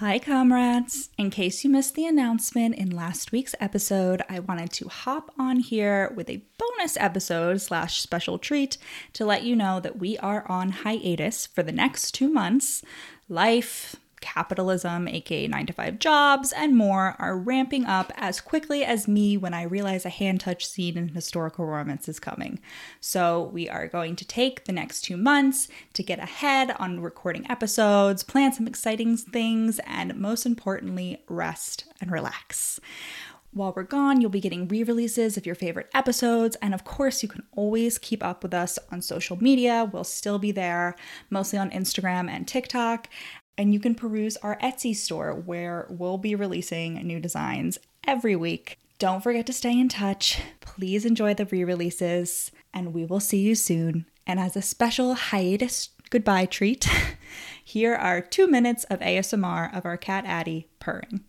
Hi, comrades. In case you missed the announcement in last week's episode, I wanted to hop on here with a bonus episode slash special treat to let you know that we are on hiatus for the next two months. Life, capitalism, aka 9 to 5 jobs, and more are ramping up as quickly as me when I realize a hand touch scene in historical romance is coming. So, we are going to take the next two months to get ahead on recording episodes, plan some exciting things, and most importantly, rest and relax. While we're gone, you'll be getting re releases of your favorite episodes. And of course, you can always keep up with us on social media. We'll still be there, mostly on Instagram and TikTok and you can peruse our Etsy store where we'll be releasing new designs every week. Don't forget to stay in touch. Please enjoy the re releases, and we will see you soon. And as a special hiatus goodbye treat, here are two minutes of ASMR of our cat Addy purring.